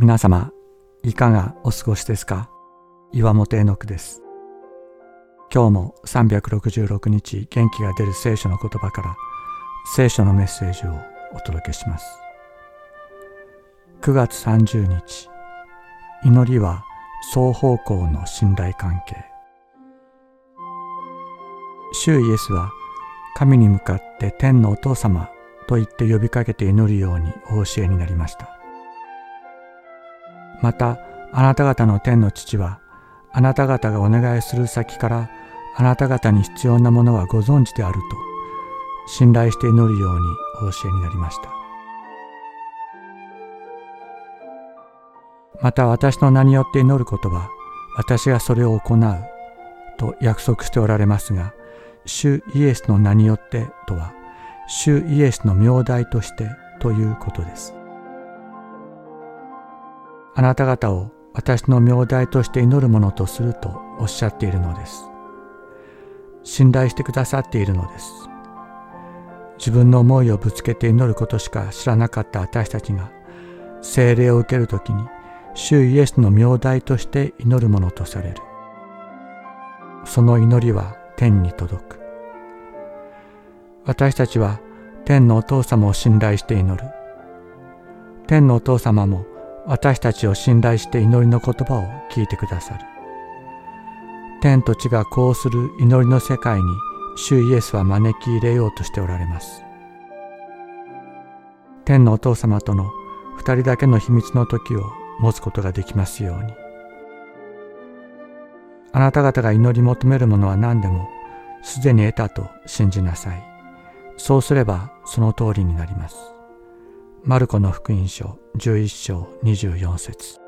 皆様、いかがお過ごしですか？岩本絵の句です。今日も366日元気が出る聖書の言葉から聖書のメッセージをお届けします。9月30日、祈りは双方向の信頼関係。主イエスは神に向かって天のお父様と言って呼びかけて祈るようにお教えになりました。またあなた方の天の父はあなた方がお願いする先からあなた方に必要なものはご存知であると信頼して祈るようにお教えになりました。また私の名によって祈ることは私がそれを行うと約束しておられますが主イエスの名によってとは主イエスの名代としてということです。あなた方を私の名代として祈るものとするとおっしゃっているのです。信頼してくださっているのです。自分の思いをぶつけて祈ることしか知らなかった私たちが聖霊を受けるときに主イエスの名代として祈るものとされる。その祈りは天に届く。私たちは天のお父様を信頼して祈る。天のお父様も私たちを信頼して祈りの言葉を聞いてくださる。天と地がこうする祈りの世界に主イエスは招き入れようとしておられます。天のお父様との二人だけの秘密の時を持つことができますように。あなた方が祈り求めるものは何でもすでに得たと信じなさい。そうすればその通りになります。マルコの福音書11章24節。